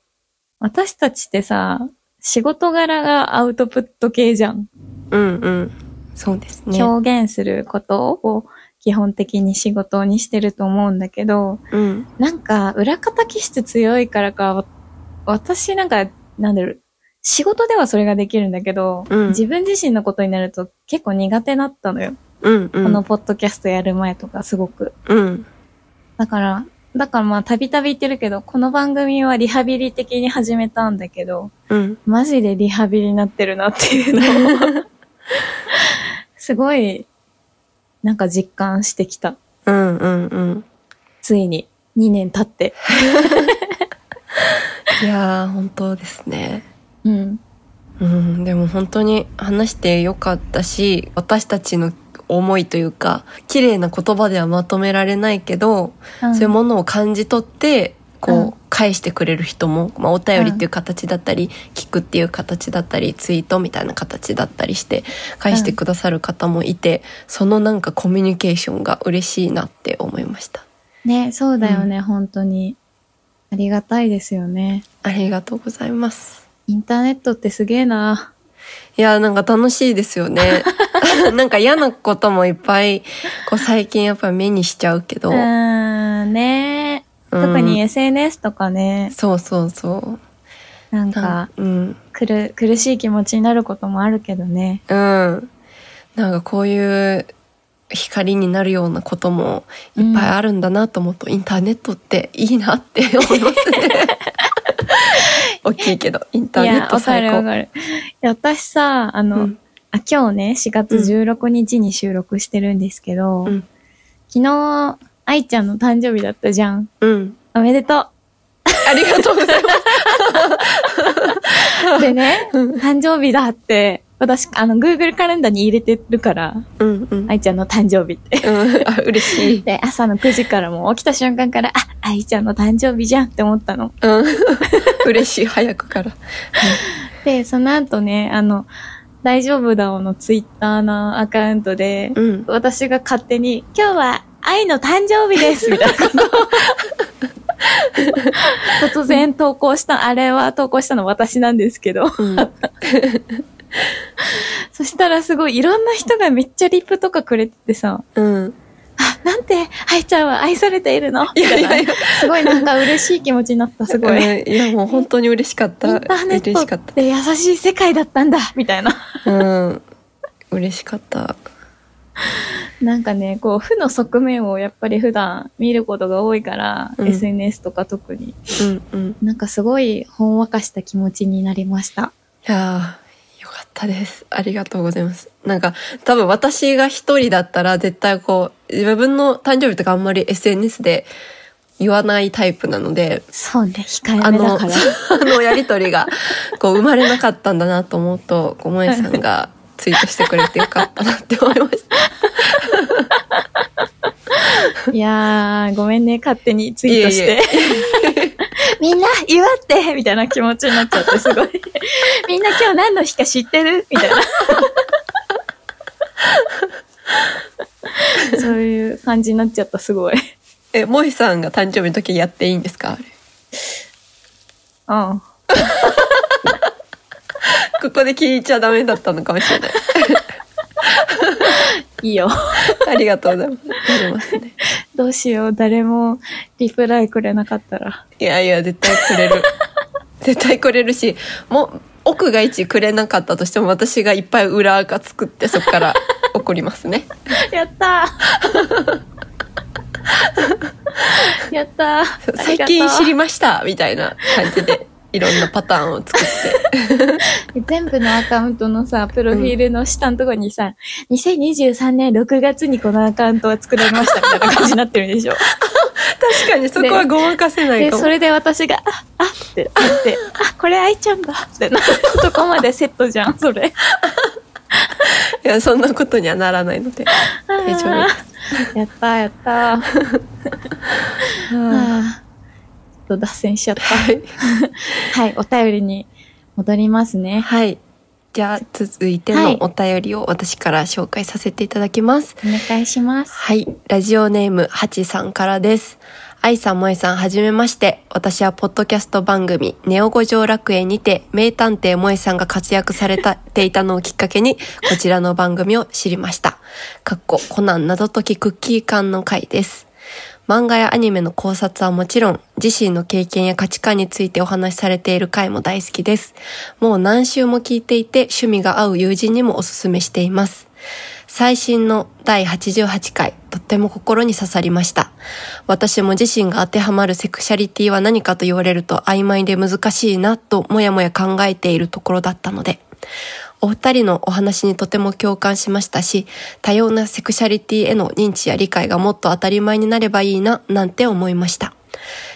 [SPEAKER 1] 私たちってさ、仕事柄がアウトプット系じゃん。
[SPEAKER 2] うんうん。そうですね。
[SPEAKER 1] 表現することを基本的に仕事にしてると思うんだけど、
[SPEAKER 2] うん。
[SPEAKER 1] なんか裏方気質強いからか、わ私なんか、なんだろう、仕事ではそれができるんだけど、
[SPEAKER 2] うん
[SPEAKER 1] 自分自身のことになると結構苦手だったのよ。
[SPEAKER 2] うんうん。
[SPEAKER 1] このポッドキャストやる前とかすごく。
[SPEAKER 2] うん。
[SPEAKER 1] だから、だからまあたびたび言ってるけど、この番組はリハビリ的に始めたんだけど、
[SPEAKER 2] うん。
[SPEAKER 1] マジでリハビリになってるなっていうのを、[LAUGHS] すごい、なんか実感してきた。
[SPEAKER 2] うんうんうん。
[SPEAKER 1] ついに、2年経って。[LAUGHS] [LAUGHS]
[SPEAKER 2] いやー、本当ですね。
[SPEAKER 1] うん。
[SPEAKER 2] うん、でも本当に話してよかったし、私たちの思いというか、綺麗な言葉ではまとめられないけど、
[SPEAKER 1] うん
[SPEAKER 2] そういうものを感じ取って、こう、
[SPEAKER 1] うん
[SPEAKER 2] 返してくれる人も、まあ、お便りっていう形だったり、聞くっていう形だったり、ツイートみたいな形だったりして、返してくださる方もいて、そのなんかコミュニケーションが嬉しいなって思いました。
[SPEAKER 1] ね、そうだよね、本当に。ありがたいですよね。
[SPEAKER 2] ありがとうございます。
[SPEAKER 1] インターネットってすげえな。
[SPEAKER 2] いや、なんか楽しいですよね。[LAUGHS] なんか嫌なこともいっぱい、こう最近やっぱり目にしちゃうけど。
[SPEAKER 1] うーん、ね
[SPEAKER 2] うん
[SPEAKER 1] 特に SNS とかね、
[SPEAKER 2] そうそうそう。
[SPEAKER 1] なんか、
[SPEAKER 2] うん。
[SPEAKER 1] くる、苦しい気持ちになることもあるけどね。
[SPEAKER 2] うん。なんかこういう光になるようなこともいっぱいあるんだなと思うと、インターネットっていいなって [LAUGHS] 思いますね。大きいけど、インターネット
[SPEAKER 1] わか
[SPEAKER 2] 最高。
[SPEAKER 1] るわかる。いや私さ、あの、
[SPEAKER 2] うん
[SPEAKER 1] あ、今日ね、4月16日に収録してるんですけど、
[SPEAKER 2] うん。
[SPEAKER 1] 昨日、愛ちゃんの誕生日だったじゃん。
[SPEAKER 2] うん。
[SPEAKER 1] おめでと
[SPEAKER 2] ありがとうございます。
[SPEAKER 1] う。[LAUGHS] でね、誕生日だって、私、あの、Google カレンダーに入れてるから、
[SPEAKER 2] うんうん。
[SPEAKER 1] 愛ちゃんの誕生日って。
[SPEAKER 2] うん、あ嬉しい。[LAUGHS]
[SPEAKER 1] で、朝の9時からもう起きた瞬間から、あ、愛ちゃんの誕生日じゃんって思ったの。
[SPEAKER 2] うん。[LAUGHS] 嬉しい、早くから。
[SPEAKER 1] で、その後ね、あの、大丈夫だおのツイッターのアカウントで、
[SPEAKER 2] うん。
[SPEAKER 1] 私が勝手に、今日は愛の誕生日ですみたいなことを [LAUGHS] 突然投稿した、あれは投稿したの私なんですけど、
[SPEAKER 2] うん。
[SPEAKER 1] そしたらすごいいろんな人がめっちゃリップとかくれててさ、
[SPEAKER 2] うん。
[SPEAKER 1] あ、なんて愛ちゃんは愛されているの？みたいな。
[SPEAKER 2] いやいや
[SPEAKER 1] すごいなんか嬉しい気持ちになった、すごい。
[SPEAKER 2] いや、もう本当に嬉しかった。
[SPEAKER 1] ターネッ
[SPEAKER 2] 嬉しかっ
[SPEAKER 1] トって優しい世界だったんだみたいな。
[SPEAKER 2] た。うん。嬉しかった。[LAUGHS]
[SPEAKER 1] なんかね、こう、負の側面をやっぱり普段見ることが多いから、
[SPEAKER 2] うん
[SPEAKER 1] SNS とか特に。
[SPEAKER 2] うんうん。い
[SPEAKER 1] なんかすごいほんわかした気持ちになりました。
[SPEAKER 2] やー、よかったです。ありがとうございます。なんか、多分私が一人だったら絶対こう、自分の誕生日とかあんまり SNS で言わないタイプなので、
[SPEAKER 1] そうね、控
[SPEAKER 2] あの、
[SPEAKER 1] えめだから。
[SPEAKER 2] あのやりとりが、こう、生まれなかったんだなと思うと、こう、萌えさんがツイートしてくれてよかったなって思いました。
[SPEAKER 1] いやー、ごめんね、勝手にツイートして。
[SPEAKER 2] いえい
[SPEAKER 1] みんな、祝ってみたいな気持ちになっちゃって、すごい。[LAUGHS] みんな今日何の日か知ってる？みたいな。[LAUGHS] そういう感じになっちゃった、すごい。
[SPEAKER 2] え、萌えさんが誕生日の時やっていいんですか？あれ。
[SPEAKER 1] うん。[LAUGHS]
[SPEAKER 2] ここで聞いちゃダメだったのかもしれない。
[SPEAKER 1] いいよ。
[SPEAKER 2] ありがとうございます。やりますね。
[SPEAKER 1] どうしよう、誰もリプライくれなかったら。
[SPEAKER 2] いやいや、絶対くれる。[LAUGHS] 絶対くれるし、もう、奥が一くれなかったとしても私がいっぱい裏垢作ってそこから怒りますね。[LAUGHS]
[SPEAKER 1] やったー [LAUGHS] やったー
[SPEAKER 2] 最近知り
[SPEAKER 1] ま
[SPEAKER 2] ましたみたいな感じでいろんなパターンを作って。[LAUGHS]
[SPEAKER 1] 全部のアカウントのさ、プロフィールの下のところにさ、2023年6月にこのアカウントが作られましたみたいな感じになってるでしょ。[LAUGHS]
[SPEAKER 2] 確かにそこはごまかせない
[SPEAKER 1] で、
[SPEAKER 2] かも。
[SPEAKER 1] それで私が、あ、あってなって、あ、これ愛ちゃんだってなるとこまでセットじゃん、それ。[LAUGHS]
[SPEAKER 2] いや、そんなことにはならないので。大丈夫
[SPEAKER 1] やったーやったー。と脱線しちゃった。
[SPEAKER 2] はい。[LAUGHS]
[SPEAKER 1] はい、お便りに戻りますね。
[SPEAKER 2] はい。じゃあ、続いて
[SPEAKER 1] はい
[SPEAKER 2] のお便りを私から紹介させていただきます。
[SPEAKER 1] お願いします。
[SPEAKER 2] はい。ラジオネーム、はちさんからです。愛さん、萌えさん、はじめまして。私はポッドキャスト番組、ネオ五条楽園にて、名探偵萌えさんが活躍されたていたのをきっかけに、こちらの番組を知りました。かっこ、コナン謎解きクッキー缶の回です。漫画やアニメの考察はもちろん、自身の経験や価値観についてお話しされている回も大好きです。もう何週も聞いていて、趣味が合う友人にもおすすめしています。最新の第88回、とっても心に刺さりました。私も自身が当てはまるセクシャリティは何かと言われると曖昧で難しいなともやもや考えているところだったので、お二人のお話にとても共感しましたし、多様なセクシャリティへの認知や理解がもっと当たり前になればいいな、なんて思いました。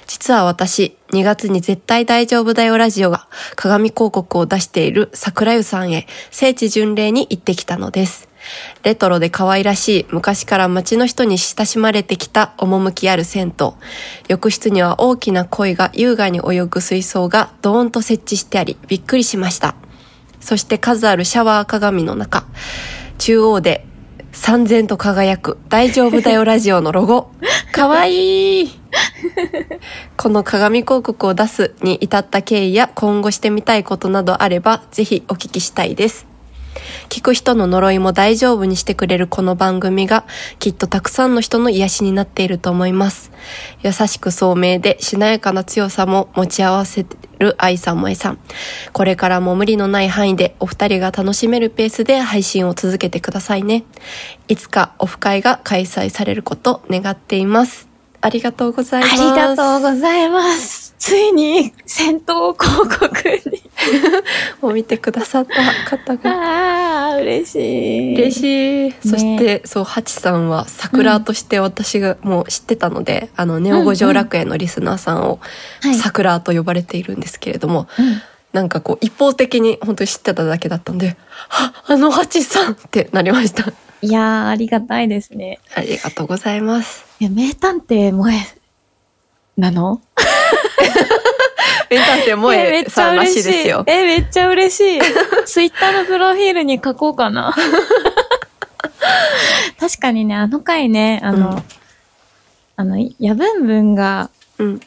[SPEAKER 2] 実は私、2月に絶対大丈夫だよラジオが鏡広告を出している桜湯さんへ聖地巡礼に行ってきたのです。レトロで可愛らしい昔から街の人に親しまれてきた趣ある銭湯。浴室には大きな鯉が優雅に泳ぐ水槽がドーンと設置してありびっくりしました。そして数あるシャワー鏡の中、中央で三千と輝く大丈夫だよラジオのロゴ。[LAUGHS] かわいいこの鏡広告を出すに至った経緯や今後してみたいことなどあればぜひお聞きしたいです。聞く人の呪いも大丈夫にしてくれるこの番組がきっとたくさんの人の癒しになっていると思います。優しく聡明でしなやかな強さも持ち合わせる愛さん萌えさん。これからも無理のない範囲でお二人が楽しめるペースで配信を続けてくださいね。いつかオフ会が開催されること願っています。ありがとうございます。
[SPEAKER 1] ありがとうございます。ついに戦闘広告に。[LAUGHS]
[SPEAKER 2] を見てくださった方が。
[SPEAKER 1] ああ、嬉しい。
[SPEAKER 2] 嬉しい。そして、そう、ハチさんは桜として私がもう知ってたので、あの、ネオ五条楽園のリスナーさんを
[SPEAKER 1] はい。
[SPEAKER 2] 桜と呼ばれているんですけれども、
[SPEAKER 1] うん
[SPEAKER 2] なんかこう一方的に本当に知ってただけだったんで、あ、あのハチさんってなりました。
[SPEAKER 1] いやー、ありがたいですね。
[SPEAKER 2] ありがとうございます。
[SPEAKER 1] いや、名探偵萌え、なの？[LAUGHS]
[SPEAKER 2] エンターテイ萌
[SPEAKER 1] えめっちゃ
[SPEAKER 2] えさんらしい
[SPEAKER 1] 嬉しい。
[SPEAKER 2] ですよ。
[SPEAKER 1] え、めっちゃ嬉しい。[LAUGHS] ツイッターのプロフィールに書こうかな。[LAUGHS] 確かにね、あの回ね、あの、
[SPEAKER 2] うん
[SPEAKER 1] あの、やぶんぶんが
[SPEAKER 2] うん。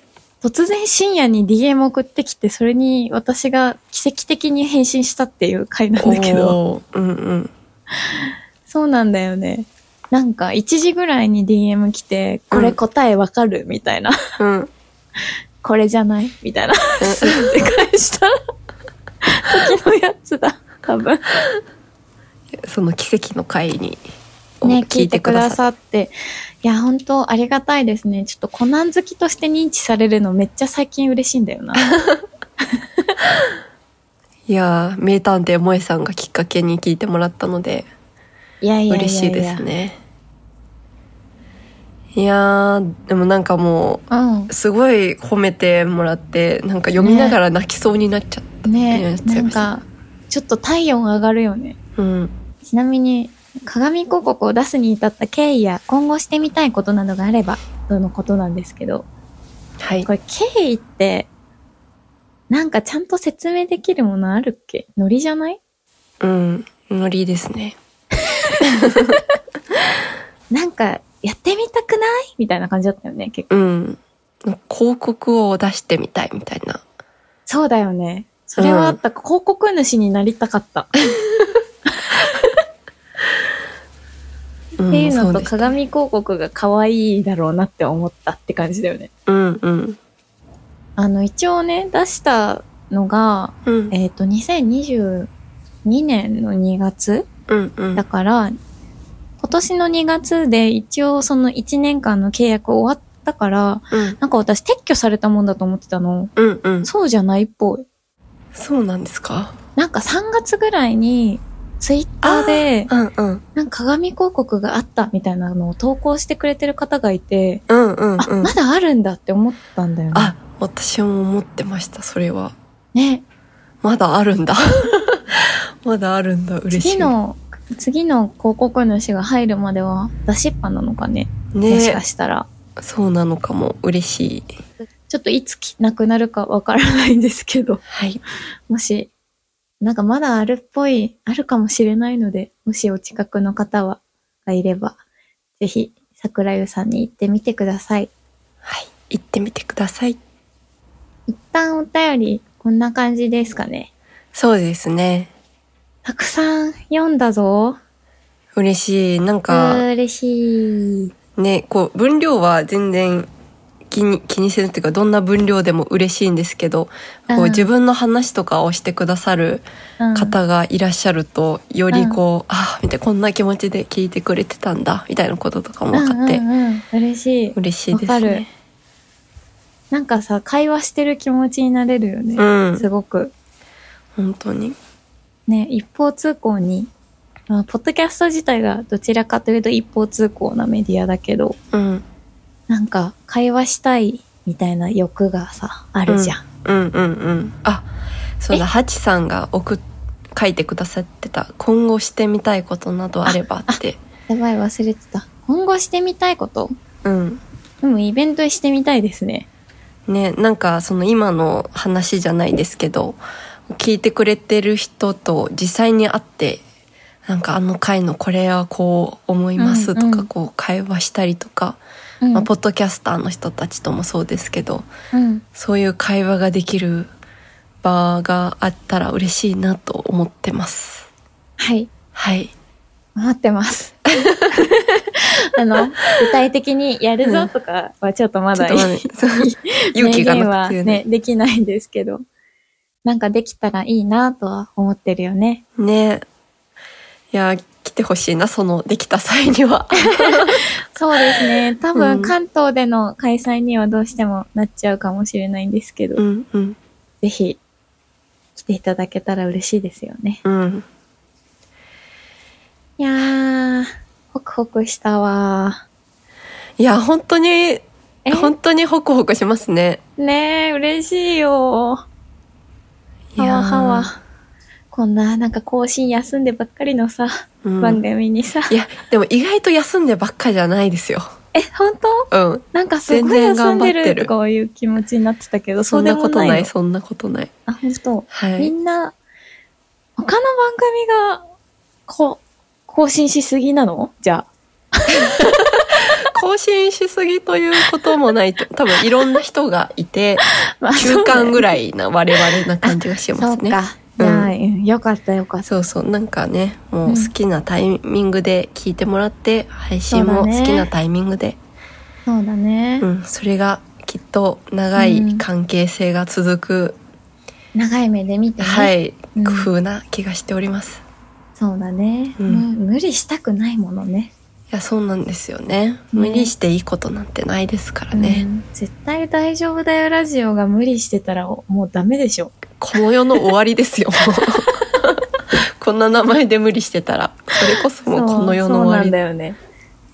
[SPEAKER 1] 突然深夜に DM 送ってきて、それに私が奇跡的に返信したっていう回なんだけど。
[SPEAKER 2] うんうん。
[SPEAKER 1] そうなんだよね。なんか、1時ぐらいに DM 来て、これ答えわかるみたいな。
[SPEAKER 2] うん。
[SPEAKER 1] これじゃない？みたいな。すって返した時のやつだ。多分。
[SPEAKER 2] その奇跡の回に、
[SPEAKER 1] ね、聞いてくだ
[SPEAKER 2] っ
[SPEAKER 1] さって。いや、本当ありがたいですね。ちょっとコナン好きとして認知されるのめっちゃ最近嬉しいんだよな。[LAUGHS]
[SPEAKER 2] いやー、名探偵萌えさんがきっかけに聞いてもらったので、
[SPEAKER 1] いやいや。
[SPEAKER 2] 嬉しいです。ね。いやー、でもなんかも
[SPEAKER 1] う。
[SPEAKER 2] すごい褒めてもらって、なんか読みながら泣きそうになっちゃった。
[SPEAKER 1] ね
[SPEAKER 2] やっちゃ
[SPEAKER 1] ないんか、ちょっと体温上がるよね。
[SPEAKER 2] うん。
[SPEAKER 1] ちなみに、鏡広告を出すに至った経緯や今後してみたいことなどがあれば、とのことなんですけど、
[SPEAKER 2] はい
[SPEAKER 1] こ。れ経緯って、なんかちゃんと説明できるものあるっけ？ノリじゃない？
[SPEAKER 2] うん。ノリですね。[LAUGHS]
[SPEAKER 1] なんか、やってみたくない？みたいな感じだったよね、結構。
[SPEAKER 2] うん。広告を出してみたいみたいな。
[SPEAKER 1] そうだよね。それはあった。広告主になりたかった。
[SPEAKER 2] うん
[SPEAKER 1] っていうのと鏡広告が可愛いだろうなって思ったって感じだよね。
[SPEAKER 2] うんうん。
[SPEAKER 1] あの、一応ね、出したのが、
[SPEAKER 2] うん。
[SPEAKER 1] えっ、と、2022年の2月
[SPEAKER 2] うんうん。
[SPEAKER 1] だから、今年の2月で一応その1年間の契約終わったから、
[SPEAKER 2] うん
[SPEAKER 1] なんか私撤去されたもんだと思ってたの。
[SPEAKER 2] うんうん。
[SPEAKER 1] そうじゃないっぽい。
[SPEAKER 2] そうなんですか？
[SPEAKER 1] なんか3月ぐらいに、ツイッターで、
[SPEAKER 2] うんうん。
[SPEAKER 1] なんか鏡広告があったみたいなのを投稿してくれてる方がいて、
[SPEAKER 2] うんうん
[SPEAKER 1] あ、
[SPEAKER 2] うん。
[SPEAKER 1] まだあるんだって思ったんだよね。
[SPEAKER 2] あ、私も思ってました、それは。
[SPEAKER 1] ね。
[SPEAKER 2] まだあるんだ。[LAUGHS] まだあるんだ、嬉しい。
[SPEAKER 1] 次の、次の広告主が入るまでは出しっぱなのかね？もし
[SPEAKER 2] ね
[SPEAKER 1] かしたら。
[SPEAKER 2] そうなのかも、嬉しい。
[SPEAKER 1] ちょっといつきなくなるかわからないんですけど、
[SPEAKER 2] はい。
[SPEAKER 1] もし、なんかまだあるっぽい、あるかもしれないので、もしお近くの方は、がいれば、ぜひ、桜湯さんに行ってみてください。
[SPEAKER 2] はい。行ってみてください。
[SPEAKER 1] 一旦お便り、こんな感じですかね。
[SPEAKER 2] そうですね。
[SPEAKER 1] たくさん読んだぞ。
[SPEAKER 2] 嬉しい。なんか、
[SPEAKER 1] 嬉しい。
[SPEAKER 2] ね、こう、分量は全然気に、気にせずっていうか、どんな分量でも嬉しいんですけど、こ
[SPEAKER 1] うん
[SPEAKER 2] う、自分の話とかをしてくださる
[SPEAKER 1] うん
[SPEAKER 2] 方がいらっしゃると、よりこう、あ、見て、こんな気持ちで聞いてくれてたんだ、みたいなこととかも分かって、
[SPEAKER 1] うんうんうん、嬉しい。
[SPEAKER 2] 嬉しいです
[SPEAKER 1] わかる
[SPEAKER 2] ね。
[SPEAKER 1] なんかさ、会話してる気持ちになれるよね。
[SPEAKER 2] うん
[SPEAKER 1] すごく。
[SPEAKER 2] 本当に。
[SPEAKER 1] ね、一方通行に、まあ、ポッドキャスト自体がどちらかというと一方通行なメディアだけど、
[SPEAKER 2] うん。
[SPEAKER 1] なんか会話したいみたいな欲がさ、あるじゃん。
[SPEAKER 2] うんうんうん。あ、そうだ、ハチさんが送っ、書いてくださってた、今後してみたいことなどあればって。
[SPEAKER 1] やばい、忘れてた。今後してみたいこと？
[SPEAKER 2] うん。
[SPEAKER 1] でもイベントしてみたいですね。
[SPEAKER 2] ね、なんかその今の話じゃないですけど、聞いてくれてる人と実際に会って、なんかあの回のこれはこう思いますと
[SPEAKER 1] うんうん
[SPEAKER 2] かこう会話したりとか、
[SPEAKER 1] うん。
[SPEAKER 2] まあ、ポッドキャスターの人たちともそうですけど、
[SPEAKER 1] うん。
[SPEAKER 2] そういう会話ができる場があったら嬉しいなと思ってます。
[SPEAKER 1] はい。
[SPEAKER 2] はい。
[SPEAKER 1] 待ってます。[LAUGHS] あの、具体的にやるぞとかはちょっとまだ [LAUGHS]
[SPEAKER 2] う [LAUGHS] 勇気が
[SPEAKER 1] 明言
[SPEAKER 2] なくて
[SPEAKER 1] はね、できないんですけど。なんかできたらいいなとは思ってるよね。
[SPEAKER 2] ねいや来てほしいな、そのできた際には。[LAUGHS]
[SPEAKER 1] そうですね。多
[SPEAKER 2] うん
[SPEAKER 1] 分関東での開催にはどうしてもなっちゃうかもしれないんですけど、
[SPEAKER 2] うんうん
[SPEAKER 1] ぜひ来ていただけたら嬉しいですよね。
[SPEAKER 2] うん。
[SPEAKER 1] いやー、ホクホクしたわ
[SPEAKER 2] いや、本当に、
[SPEAKER 1] え？
[SPEAKER 2] 本当にホクホクしますね。
[SPEAKER 1] ねえ、嬉しいよ。
[SPEAKER 2] いやー
[SPEAKER 1] はわ。こんな、なんか更新休んでばっかりのさ、
[SPEAKER 2] うん
[SPEAKER 1] 番組にさ。
[SPEAKER 2] いや、でも意外と休んでばっかじゃないですよ。
[SPEAKER 1] え、本当？
[SPEAKER 2] うん。
[SPEAKER 1] なんかすごい
[SPEAKER 2] 全然
[SPEAKER 1] 休んで
[SPEAKER 2] る
[SPEAKER 1] るとかいう気持ちになってたけど、
[SPEAKER 2] そんなことない、
[SPEAKER 1] の
[SPEAKER 2] そんなことない。
[SPEAKER 1] あ、本当？
[SPEAKER 2] はい。
[SPEAKER 1] みんな、他の番組が、こ、更新しすぎなの？じゃあ。[LAUGHS]
[SPEAKER 2] 更新しすぎということもないと、多分いろんな人がいて、[LAUGHS]
[SPEAKER 1] まあ
[SPEAKER 2] 中間ぐ
[SPEAKER 1] い
[SPEAKER 2] らいな我々な感じがしますね。
[SPEAKER 1] そうか。じゃあ、うんよかったよかった。
[SPEAKER 2] そうそう、なんかね、もう好きなタイミングで聞いてもらって、配信も好きなタイミングで、
[SPEAKER 1] そうだね。
[SPEAKER 2] うん、それがきっと長い関係性が続く、
[SPEAKER 1] 長い目で見てね。
[SPEAKER 2] はい、
[SPEAKER 1] うん
[SPEAKER 2] 工夫な気がしております。
[SPEAKER 1] そうだね、
[SPEAKER 2] うん
[SPEAKER 1] む無理したくないものね。
[SPEAKER 2] いや、そうなんですよね。無理していいことなんてないですから
[SPEAKER 1] う
[SPEAKER 2] ね。
[SPEAKER 1] ん絶対大丈夫だよラジオが無理してたらもうダメでしょ。
[SPEAKER 2] この世の終わりですよ。[LAUGHS] こんな名前で無理してたら、それこそもうこの世の
[SPEAKER 1] そうそうなん
[SPEAKER 2] 終わり
[SPEAKER 1] だよね。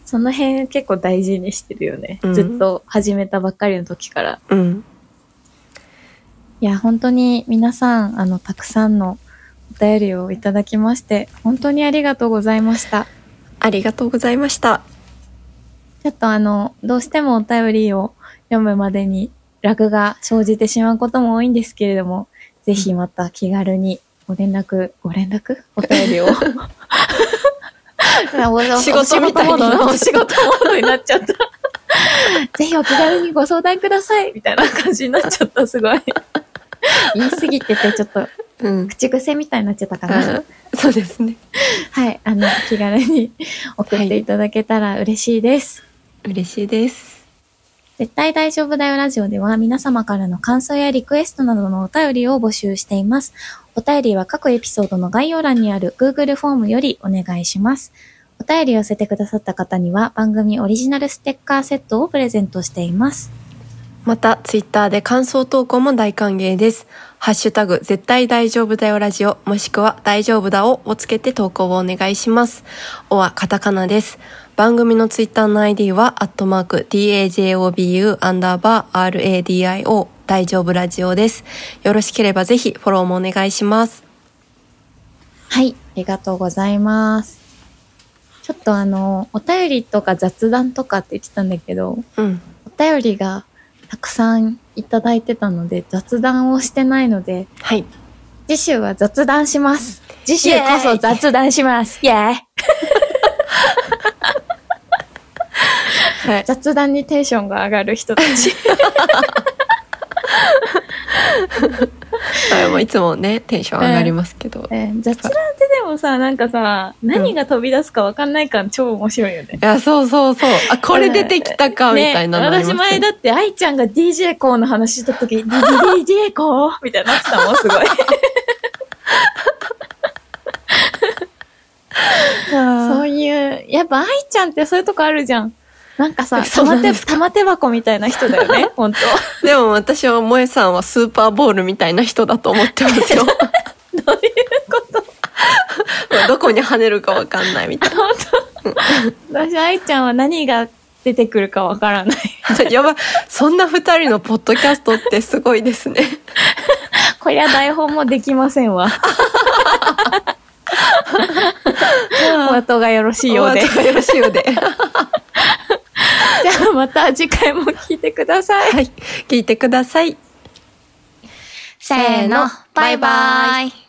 [SPEAKER 1] その辺結構大事にしてるよね。
[SPEAKER 2] うん
[SPEAKER 1] ずっと始めたばっかりの時から。
[SPEAKER 2] うん。
[SPEAKER 1] いや、本当に皆さん、あの、たくさんのお便りをいただきまして、本当にありがとうございました。
[SPEAKER 2] ありがとうございました。
[SPEAKER 1] ちょっとあの、どうしてもお便りを読むまでにラグが生じてしまうことも多いんですけれども、ぜひまた気軽にご連絡、ご連絡お便りを。[LAUGHS]
[SPEAKER 2] 仕事みたい
[SPEAKER 1] お仕事モードになっちゃった。ぜひお気軽にご相談くださいみたいな感じになっちゃった、すごい。言い過ぎてて、ちょっと
[SPEAKER 2] うん。
[SPEAKER 1] 口癖みたいになっちゃったかな。
[SPEAKER 2] あそうですね。[LAUGHS]
[SPEAKER 1] はい、あの、気軽に [LAUGHS] 送っていただけたら嬉しいです。
[SPEAKER 2] 嬉しいです。
[SPEAKER 1] 絶対大丈夫だよラジオでは皆様からの感想やリクエストなどのお便りを募集しています。お便りは各エピソードの概要欄にある Google フォームよりお願いします。お便りを寄せてくださった方には番組オリジナルステッカーセットをプレゼントしています。
[SPEAKER 2] また、ツイッターで感想投稿も大歓迎です。ハッシュタグ、絶対大丈夫だよラジオ、もしくは大丈夫だををつけて投稿をお願いします。おはカタカナです。番組のツイッターの ID は、アットマーク、DAJOBU アンダーバー RADIO 大丈夫ラジオです。よろしければぜひフォローもお願いします。
[SPEAKER 1] はい、ありがとうございます。ちょっとあの、お便りとか雑談とかって言ってたんだけど、
[SPEAKER 2] うん。
[SPEAKER 1] お便りがたくさんいただいてたので雑談をしてないので、
[SPEAKER 2] はい。
[SPEAKER 1] 次週は雑談します。次週こそ雑談します。イェーイ [LAUGHS]
[SPEAKER 2] はい。
[SPEAKER 1] 雑談にテンションが上がる人たち。[LAUGHS]
[SPEAKER 2] はいもういつもね、テンション上がりますけど。
[SPEAKER 1] えー雑談でもさ、なんかさ、何が飛び出すかわかんないから超面白いよね。
[SPEAKER 2] いや、そうそうそう。あ、これ出てきたか、みたいな
[SPEAKER 1] ね、
[SPEAKER 2] よ
[SPEAKER 1] 私前だって愛ちゃんが DJ コーの話した時、[LAUGHS] DJ コーみたいになってたもん、すごい。[LAUGHS] [LAUGHS] そういう、やっぱ愛ちゃんってそういうとこあるじゃん。なんかさ、
[SPEAKER 2] そうなんですか？
[SPEAKER 1] 玉手箱みたいな人だよね、本当
[SPEAKER 2] でも私は萌えさんはスーパーボールみたいな人だと思ってますよ。
[SPEAKER 1] どういう [LAUGHS]
[SPEAKER 2] どこに跳ねるかわかんないみたい
[SPEAKER 1] 本当私、愛ちゃんは何が出てくるかわからない。
[SPEAKER 2] な。[LAUGHS] やばい。そんな二人のポッドキャストってすごいですね。[LAUGHS]
[SPEAKER 1] こりゃ台本もできませんわ。お後がよろしいようで。
[SPEAKER 2] お後がよろしいようで。
[SPEAKER 1] じゃあまた次回も聞いてください。
[SPEAKER 2] はい。聞いてください。
[SPEAKER 1] せーの、バイバイ。